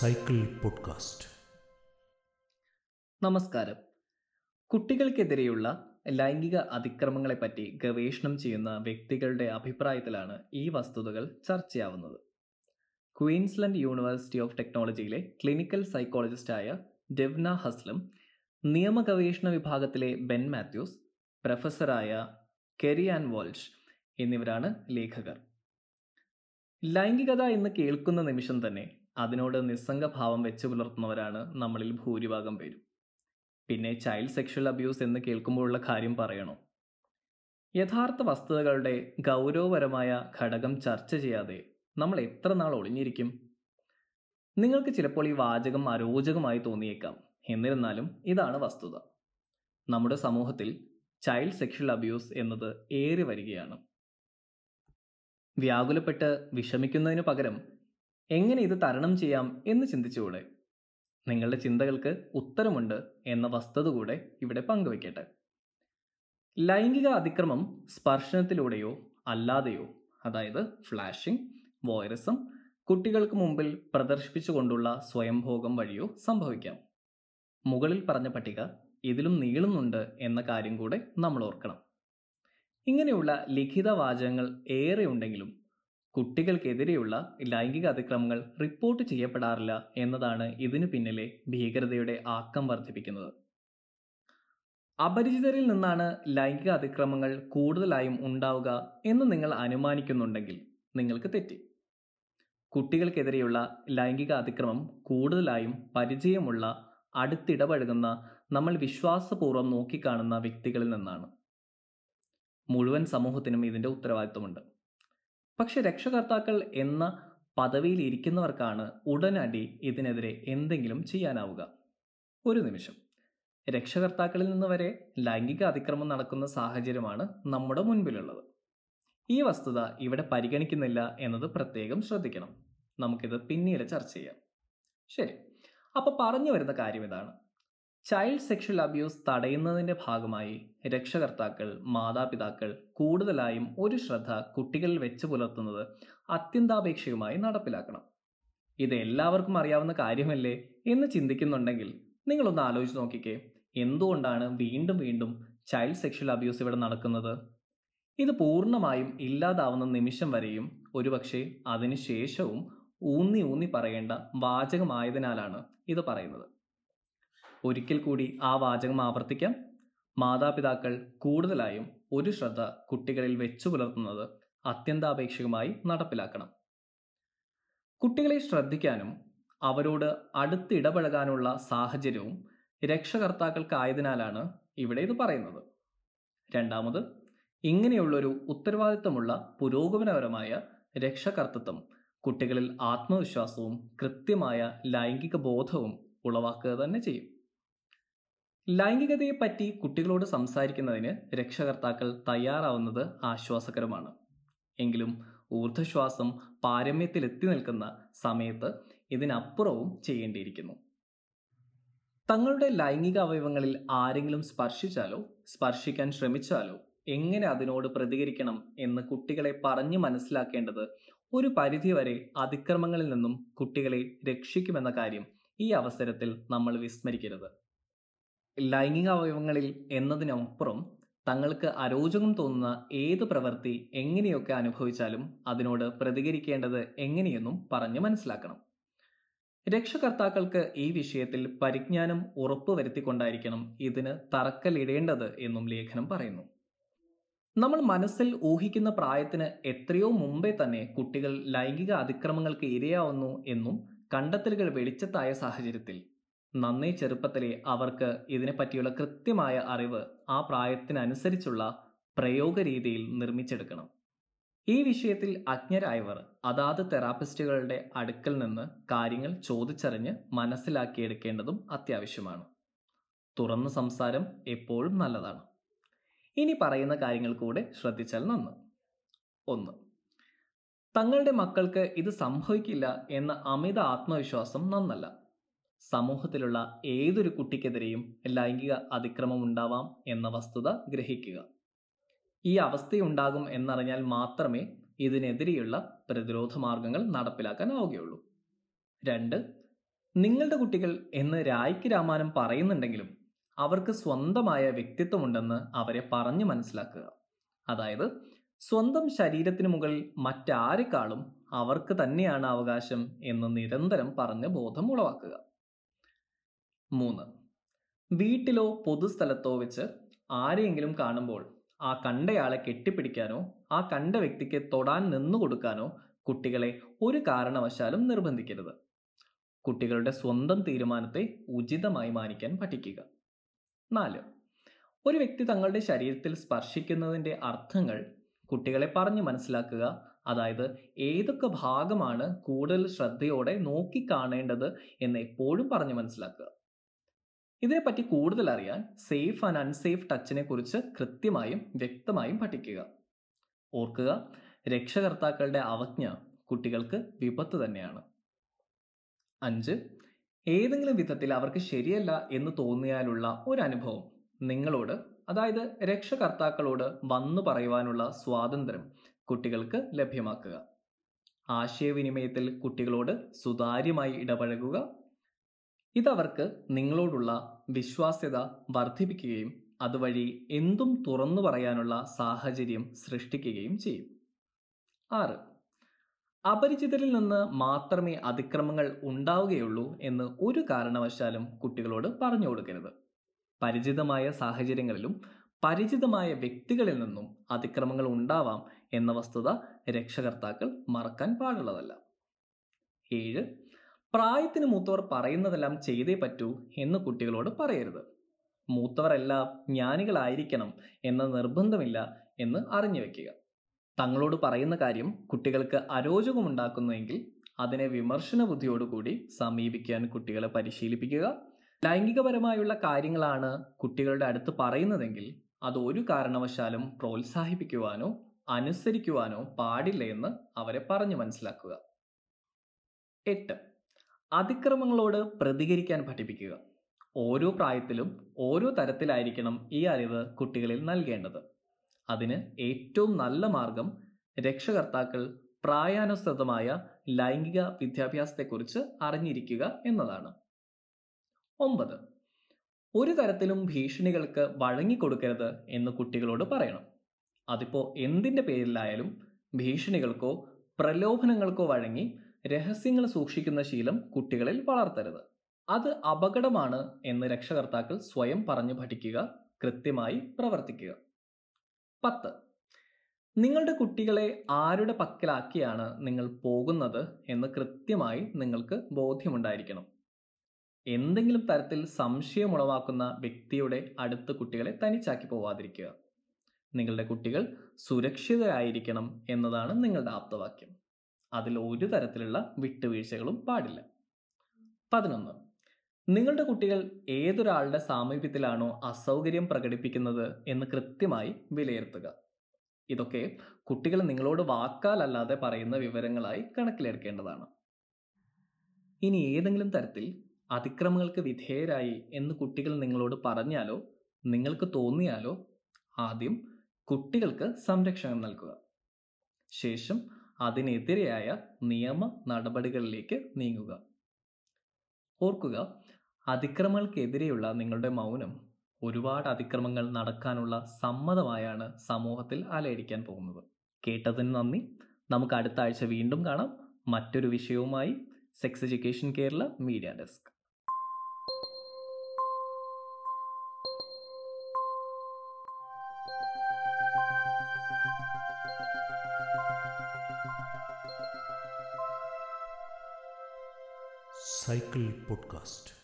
Cycle podcast നമസ്കാരം. കുട്ടികൾക്കെതിരെയുള്ള ലൈംഗിക അതിക്രമങ്ങളെപ്പറ്റി ഗവേഷണം ചെയ്യുന്ന വ്യക്തികളുടെ അഭിപ്രായത്തിലാണ് ഈ വസ്തുതകൾ ചർച്ചയാവുന്നത്. ക്വീൻസ്ലൻഡ് യൂണിവേഴ്സിറ്റി ഓഫ് ടെക്നോളജിയിലെ ക്ലിനിക്കൽ സൈക്കോളജിസ്റ്റായ ഡെവ്ന ഹസ്ലം നിയമ ഗവേഷണ വിഭാഗത്തിലെ ബെൻ മാത്യൂസ് പ്രൊഫസറായ കെരിയാൻ വോൾഷ് എന്നിവരാണ് ലേഖകർ. ലൈംഗികത എന്ന് കേൾക്കുന്ന നിമിഷം തന്നെ അതിനോട് നിസ്സംഗഭാവം വെച്ച് പുലർത്തുന്നവരാണ് നമ്മളിൽ ഭൂരിഭാഗം പേരും. പിന്നെ ചൈൽഡ് സെക്ഷൽ അബ്യൂസ് എന്ന് കേൾക്കുമ്പോഴുള്ള കാര്യം പറയണോ? യഥാർത്ഥ വസ്തുതകളുടെ ഗൗരവപരമായ ഘടകം ചർച്ച ചെയ്യാതെ നമ്മൾ എത്ര നാൾ ഒളിഞ്ഞിരിക്കും? നിങ്ങൾക്ക് ചിലപ്പോൾ ഈ വാചകം അരോചകമായി തോന്നിയേക്കാം. എന്നിരുന്നാലും ഇതാണ് വസ്തുത. നമ്മുടെ സമൂഹത്തിൽ ചൈൽഡ് സെക്ഷൽ അബ്യൂസ് എന്നത് ഏറി വരികയാണ്. വ്യാകുലപ്പെട്ട് വിഷമിക്കുന്നതിനു പകരം എങ്ങനെ ഇത് തരണം ചെയ്യാം എന്ന് ചിന്തിച്ചുകൂടെ? നിങ്ങളുടെ ചിന്തകൾക്ക് ഉത്തരമുണ്ട് എന്ന വസ്തുത കൂടെ ഇവിടെ പങ്കുവയ്ക്കട്ടെ ലൈംഗിക അതിക്രമം സ്പർശനത്തിലൂടെയോ അല്ലാതെയോ അതായത് ഫ്ലാഷിംഗ് വോയറിസം കുട്ടികൾക്ക് മുമ്പിൽ പ്രദർശിപ്പിച്ചുകൊണ്ടുള്ള സ്വയംഭോഗം വഴിയോ സംഭവിക്കാം. മുകളിൽ പറഞ്ഞ പട്ടിക ഇതിലും നീളുന്നുണ്ട് എന്ന കാര്യം കൂടെ നമ്മൾ ഓർക്കണം. ഇങ്ങനെയുള്ള ലിഖിത വാചകങ്ങൾ ഏറെ ഉണ്ടെങ്കിലും കുട്ടികൾക്കെതിരെയുള്ള ലൈംഗിക അതിക്രമങ്ങൾ റിപ്പോർട്ട് ചെയ്യപ്പെടാറില്ല എന്നതാണ് ഇതിനു പിന്നിലെ ഭീകരതയുടെ ആക്കം വർദ്ധിപ്പിക്കുന്നത്. അപരിചിതരിൽ നിന്നാണ് ലൈംഗിക അതിക്രമങ്ങൾ കൂടുതലായും ഉണ്ടാവുക എന്ന് നിങ്ങൾ അനുമാനിക്കുന്നുണ്ടെങ്കിൽ നിങ്ങൾക്ക് തെറ്റി. കുട്ടികൾക്കെതിരെയുള്ള ലൈംഗിക അതിക്രമം കൂടുതലായും പരിചയമുള്ള അടുത്തിടപഴകുന്ന നമ്മൾ വിശ്വാസപൂർവം നോക്കിക്കാണുന്ന വ്യക്തികളിൽ നിന്നാണ്. മുഴുവൻ സമൂഹത്തിനും ഇതിന്റെ ഉത്തരവാദിത്വമുണ്ട്. പക്ഷെ രക്ഷകർത്താക്കൾ എന്ന പദവിയിൽ ഇരിക്കുന്നവർക്കാണ് ഉടനടി ഇതിനെതിരെ എന്തെങ്കിലും ചെയ്യാനാവുക. ഒരു നിമിഷം. രക്ഷകർത്താക്കളിൽ നിന്ന് വരെ ലൈംഗിക അതിക്രമം നടക്കുന്ന സാഹചര്യമാണ് നമ്മുടെ മുൻപിലുള്ളത്. ഈ വസ്തുത ഇവിടെ പരിഗണിക്കുന്നില്ല എന്നത് പ്രത്യേകം ശ്രദ്ധിക്കണം. നമുക്കിത് പിന്നീട് ചർച്ച ചെയ്യാം. ശരി. അപ്പൊ പറഞ്ഞു വരുന്ന കാര്യം ഇതാണ്. ചൈൽഡ് സെക്ഷൽ അബ്യൂസ് തടയുന്നതിന്റെ ഭാഗമായി രക്ഷകർത്താക്കൾ മാതാപിതാക്കൾ കൂടുതലായും ഒരു ശ്രദ്ധ കുട്ടികളിൽ വെച്ച് പുലർത്തുന്നത് അത്യന്താപേക്ഷികമായി നടപ്പിലാക്കണം. ഇത് എല്ലാവർക്കും അറിയാവുന്ന കാര്യമല്ലേ എന്ന് ചിന്തിക്കുന്നുണ്ടെങ്കിൽ നിങ്ങളൊന്ന് ആലോചിച്ച് നോക്കിക്കേ. എന്തുകൊണ്ടാണ് വീണ്ടും വീണ്ടും ചൈൽഡ് സെക്ഷൽ അബ്യൂസ് ഇവിടെ നടക്കുന്നത്? ഇത് പൂർണമായും ഇല്ലാതാവുന്ന നിമിഷം വരെയും ഒരുപക്ഷെ അതിനുശേഷവും ഊന്നി ഊന്നി പറയേണ്ട വാചകമായതിനാലാണ് ഇത് പറയുന്നത്. ഒരിക്കൽ കൂടി ആ വാചകം ആവർത്തിക്കാം. മാതാപിതാക്കൾ കൂടുതലായും ഒരു ശ്രദ്ധ കുട്ടികളിൽ വെച്ചു പുലർത്തുന്നത് അത്യന്താപേക്ഷികമായി നടപ്പിലാക്കണം. കുട്ടികളെ ശ്രദ്ധിക്കാനും അവരോട് അടുത്തിടപഴകാനുള്ള സാഹചര്യവും രക്ഷകർത്താക്കൾക്കായതിനാലാണ് ഇവിടെ ഇത് പറയുന്നത്. രണ്ടാമത് ഇങ്ങനെയുള്ളൊരു ഉത്തരവാദിത്തമുള്ള പുരോഗമനപരമായ രക്ഷകർത്തൃത്വം കുട്ടികളിൽ ആത്മവിശ്വാസവും കൃത്യമായ ലൈംഗിക ബോധവും ഉളവാക്കുക തന്നെ ചെയ്യും. ലൈംഗികതയെ പറ്റി കുട്ടികളോട് സംസാരിക്കുന്നതിന് രക്ഷകർത്താക്കൾ തയ്യാറാവുന്നത് ആശ്വാസകരമാണ്. എങ്കിലും ഊർദ്ധശ്വാസം പാരമ്യത്തിൽ എത്തി നിൽക്കുന്ന സമയത്ത് ഇതിനപ്പുറവും ചെയ്യേണ്ടിയിരിക്കുന്നു. തങ്ങളുടെ ലൈംഗിക അവയവങ്ങളിൽ ആരെങ്കിലും സ്പർശിച്ചാലോ സ്പർശിക്കാൻ ശ്രമിച്ചാലോ എങ്ങനെ അതിനോട് പ്രതികരിക്കണം എന്ന് കുട്ടികളെ പറഞ്ഞു മനസ്സിലാക്കേണ്ടത് ഒരു പരിധിവരെ അതിക്രമങ്ങളിൽ നിന്നും കുട്ടികളെ രക്ഷിക്കുമെന്ന കാര്യം ഈ അവസരത്തിൽ നമ്മൾ വിസ്മരിക്കരുത്. ലൈംഗിക അവയവങ്ങളിൽ എന്നതിനപ്പുറം തങ്ങൾക്ക് അരോചകം തോന്നുന്ന ഏത് പ്രവൃത്തി എങ്ങനെയൊക്കെ അനുഭവിച്ചാലും അതിനോട് പ്രതികരിക്കേണ്ടത് എങ്ങനെയെന്നും പറഞ്ഞ് മനസ്സിലാക്കണം. രക്ഷകർത്താക്കൾക്ക് ഈ വിഷയത്തിൽ പരിജ്ഞാനം ഉറപ്പുവരുത്തിക്കൊണ്ടായിരിക്കണം ഇതിന് തറക്കല്ലിടേണ്ടത് എന്നും ലേഖനം പറയുന്നു. നമ്മൾ മനസ്സിൽ ഊഹിക്കുന്ന പ്രായത്തിന് എത്രയോ മുമ്പേ തന്നെ കുട്ടികൾ ലൈംഗിക അതിക്രമങ്ങൾക്ക് ഇരയാവുന്നു എന്നും കണ്ടെത്തലുകൾ വെളിച്ചത്തായ സാഹചര്യത്തിൽ നന്നേ ചെറുപ്പത്തിലെ അവർക്ക് ഇതിനെപ്പറ്റിയുള്ള കൃത്യമായ അറിവ് ആ പ്രായത്തിനനുസരിച്ചുള്ള പ്രയോഗ രീതിയിൽ നിർമ്മിച്ചെടുക്കണം. ഈ വിഷയത്തിൽ അജ്ഞരായവർ അതാത് തെറാപ്പിസ്റ്റുകളുടെ അടുക്കൽ നിന്ന് കാര്യങ്ങൾ ചോദിച്ചറിഞ്ഞ് മനസ്സിലാക്കിയെടുക്കേണ്ടതും അത്യാവശ്യമാണ്. തുറന്ന സംസാരം എപ്പോഴും നല്ലതാണ്. ഇനി പറയുന്ന കാര്യങ്ങൾ കൂടെ ശ്രദ്ധിച്ചാൽ നന്ന്. ഒന്ന് തങ്ങളുടെ മക്കൾക്ക് ഇത് സംഭവിക്കില്ല എന്ന അമിത ആത്മവിശ്വാസം നന്നല്ല. സമൂഹത്തിലുള്ള ഏതൊരു കുട്ടിക്കെതിരെയും ലൈംഗിക അതിക്രമം ഉണ്ടാവാം എന്ന വസ്തുത ഗ്രഹിക്കുക. ഈ അവസ്ഥയുണ്ടാകും എന്നറിഞ്ഞാൽ മാത്രമേ ഇതിനെതിരെയുള്ള പ്രതിരോധ മാർഗങ്ങൾ നടപ്പിലാക്കാനാവുകയുള്ളൂ. രണ്ട് നിങ്ങളുടെ കുട്ടികൾ എന്ന് രായ്ക്ക് രാമാനം പറയുന്നുണ്ടെങ്കിലും അവർക്ക് സ്വന്തമായ വ്യക്തിത്വമുണ്ടെന്ന് അവരെ പറഞ്ഞു മനസ്സിലാക്കുക. അതായത് സ്വന്തം ശരീരത്തിന് മുകളിൽ മറ്റാരെക്കാളും അവർക്ക് തന്നെയാണ് അവകാശം എന്ന് നിരന്തരം പറഞ്ഞ് ബോധം ഉളവാക്കുക. മൂന്ന്. വീട്ടിലോ പൊതുസ്ഥലത്തോ വെച്ച് ആരെയെങ്കിലും കാണുമ്പോൾ ആ കണ്ടയാളെ കെട്ടിപ്പിടിക്കാനോ ആ കണ്ട വ്യക്തിക്ക് തൊടാൻ നിന്നു കൊടുക്കാനോ കുട്ടികളെ ഒരു കാരണവശാലും നിർബന്ധിക്കരുത്. കുട്ടികളുടെ സ്വന്തം തീരുമാനത്തെ ഉചിതമായി മാനിക്കാൻ പഠിക്കുക. നാല്. ഒരു വ്യക്തി തങ്ങളുടെ ശരീരത്തിൽ സ്പർശിക്കുന്നതിന്റെ അർത്ഥങ്ങൾ കുട്ടികളെ പറഞ്ഞു മനസ്സിലാക്കുക. അതായത് ഏതൊക്കെ ഭാഗമാണ് കൂടുതൽ ശ്രദ്ധയോടെ നോക്കിക്കാണേണ്ടത് എന്ന് എപ്പോഴും പറഞ്ഞു മനസ്സിലാക്കുക. ഇതിനെപ്പറ്റി കൂടുതൽ അറിയാൻ സേഫ് ആൻഡ് അൺസേഫ് ടച്ചിനെ കുറിച്ച് കൃത്യമായും വ്യക്തമായും പഠിക്കുക. ഓർക്കുക രക്ഷകർത്താക്കളുടെ അവജ്ഞ കുട്ടികൾക്ക് വിപത്ത് തന്നെയാണ്. അഞ്ച് ഏതെങ്കിലും വിധത്തിൽ അവർക്ക് ശരിയല്ല എന്ന് തോന്നിയാലുള്ള ഒരു അനുഭവം നിങ്ങളോട് അതായത് രക്ഷകർത്താക്കളോട് വന്നു പറയുവാനുള്ള സ്വാതന്ത്ര്യം കുട്ടികൾക്ക് ലഭ്യമാക്കുക. ആശയവിനിമയത്തിൽ കുട്ടികളോട് സുതാര്യമായി ഇടപഴകുക. ഇതവർക്ക് നിങ്ങളോടുള്ള വിശ്വാസ്യത വർദ്ധിപ്പിക്കുകയും അതുവഴി എന്തും തുറന്നു പറയാനുള്ള സാഹചര്യം സൃഷ്ടിക്കുകയും ചെയ്യും. ആറ്. അപരിചിതരിൽ നിന്ന് മാത്രമേ അതിക്രമങ്ങൾ ഉണ്ടാവുകയുള്ളൂ എന്ന് ഒരു കാരണവശാലും കുട്ടികളോട് പറഞ്ഞു കൊടുക്കരുത്. പരിചിതമായ സാഹചര്യങ്ങളിലും പരിചിതമായ വ്യക്തികളിൽ നിന്നും അതിക്രമങ്ങൾ ഉണ്ടാവാം എന്ന വസ്തുത രക്ഷകർത്താക്കൾ മറക്കാൻ പാടുള്ളതല്ല. ഏഴ്. പ്രായത്തിന് മൂത്തവർ പറയുന്നതെല്ലാം ചെയ്തേ പറ്റൂ എന്ന് കുട്ടികളോട് പറയരുത്. മൂത്തവരെല്ലാം ജ്ഞാനികളായിരിക്കണം എന്ന നിർബന്ധമില്ല എന്ന് അറിഞ്ഞു വെക്കുക. തങ്ങളോട് പറയുന്ന കാര്യം കുട്ടികൾക്ക് അരോചകമുണ്ടാക്കുന്നുവെങ്കിൽ അതിനെ വിമർശന ബുദ്ധിയോടുകൂടി സമീപിക്കാൻ കുട്ടികളെ പരിശീലിപ്പിക്കുക. ലൈംഗികപരമായുള്ള കാര്യങ്ങളാണ് കുട്ടികളുടെ അടുത്ത് പറയുന്നതെങ്കിൽ അത് ഒരു കാരണവശാലും പ്രോത്സാഹിപ്പിക്കുവാനോ അനുസരിക്കുവാനോ പാടില്ല എന്ന് അവരെ പറഞ്ഞു മനസ്സിലാക്കുക. എട്ട്. അതിക്രമങ്ങളോട് പ്രതികരിക്കാൻ പഠിപ്പിക്കുക. ഓരോ പ്രായത്തിലും ഓരോ തരത്തിലായിരിക്കണം ഈ അറിവ് കുട്ടികളിൽ നൽകേണ്ടത്. അതിന് ഏറ്റവും നല്ല മാർഗം രക്ഷകർത്താക്കൾ പ്രായാനുസൃതമായ ലൈംഗിക വിദ്യാഭ്യാസത്തെക്കുറിച്ച് അറിഞ്ഞിരിക്കുക എന്നതാണ്. ഒമ്പത്. ഒരു തരത്തിലും ഭീഷണികൾക്ക് വഴങ്ങിക്കൊടുക്കരുത് എന്ന് കുട്ടികളോട് പറയണം. അതിപ്പോ എന്തിന്റെ പേരിലായാലും ഭീഷണികൾക്കോ പ്രലോഭനങ്ങൾക്കോ വഴങ്ങി രഹസ്യങ്ങൾ സൂക്ഷിക്കുന്ന ശീലം കുട്ടികളിൽ വളർത്തരുത്. അത് അപകടമാണ് എന്ന് രക്ഷകർത്താക്കൾ സ്വയം പറഞ്ഞു പഠിക്കുക കൃത്യമായി പ്രവർത്തിക്കുക. പത്ത്. നിങ്ങളുടെ കുട്ടികളെ ആരുടെ പക്കലാക്കിയാണ് നിങ്ങൾ പോകുന്നത് എന്ന് കൃത്യമായി നിങ്ങൾക്ക് ബോധ്യമുണ്ടായിരിക്കണം. എന്തെങ്കിലും തരത്തിൽ സംശയമുളവാക്കുന്ന വ്യക്തിയുടെ അടുത്ത് കുട്ടികളെ തനിച്ചാക്കി പോവാതിരിക്കുക. നിങ്ങളുടെ കുട്ടികൾ സുരക്ഷിതരായിരിക്കണം എന്നതാണ് നിങ്ങളുടെ ആപ്തവാക്യം. അതിൽ ഒരു തരത്തിലുള്ള വിട്ടുവീഴ്ചകളും പാടില്ല. പതിനൊന്ന്. നിങ്ങളുടെ കുട്ടികൾ ഏതൊരാളുടെ സാമീപ്യത്തിലാണോ അസൗകര്യം പ്രകടിപ്പിക്കുന്നത് എന്ന് കൃത്യമായി വിലയിരുത്തുക. ഇതൊക്കെ കുട്ടികൾ നിങ്ങളോട് വാക്കാലല്ലാതെ പറയുന്ന വിവരങ്ങളായി കണക്കിലെടുക്കേണ്ടതാണ്. ഇനി ഏതെങ്കിലും തരത്തിൽ അതിക്രമങ്ങൾക്ക് വിധേയരായി എന്ന് കുട്ടികൾ നിങ്ങളോട് പറഞ്ഞാലോ നിങ്ങൾക്ക് തോന്നിയാലോ ആദ്യം കുട്ടികൾക്ക് സംരക്ഷണം നൽകുക. ശേഷം അതിനെതിരെയായ നിയമ നടപടികളിലേക്ക് നീങ്ങുക. ഓർക്കുക അതിക്രമങ്ങൾക്കെതിരെയുള്ള നിങ്ങളുടെ മൗനം ഒരുപാട് അതിക്രമങ്ങൾ നടക്കാനുള്ള സമ്മതമായാണ് സമൂഹത്തിൽ അലയടിക്കാൻ പോകുന്നത്. കേട്ടതിന് നന്ദി. നമുക്ക് അടുത്ത ആഴ്ച വീണ്ടും കാണാം. മറ്റൊരു വിഷയവുമായി sex education Kerala media desk cycle podcast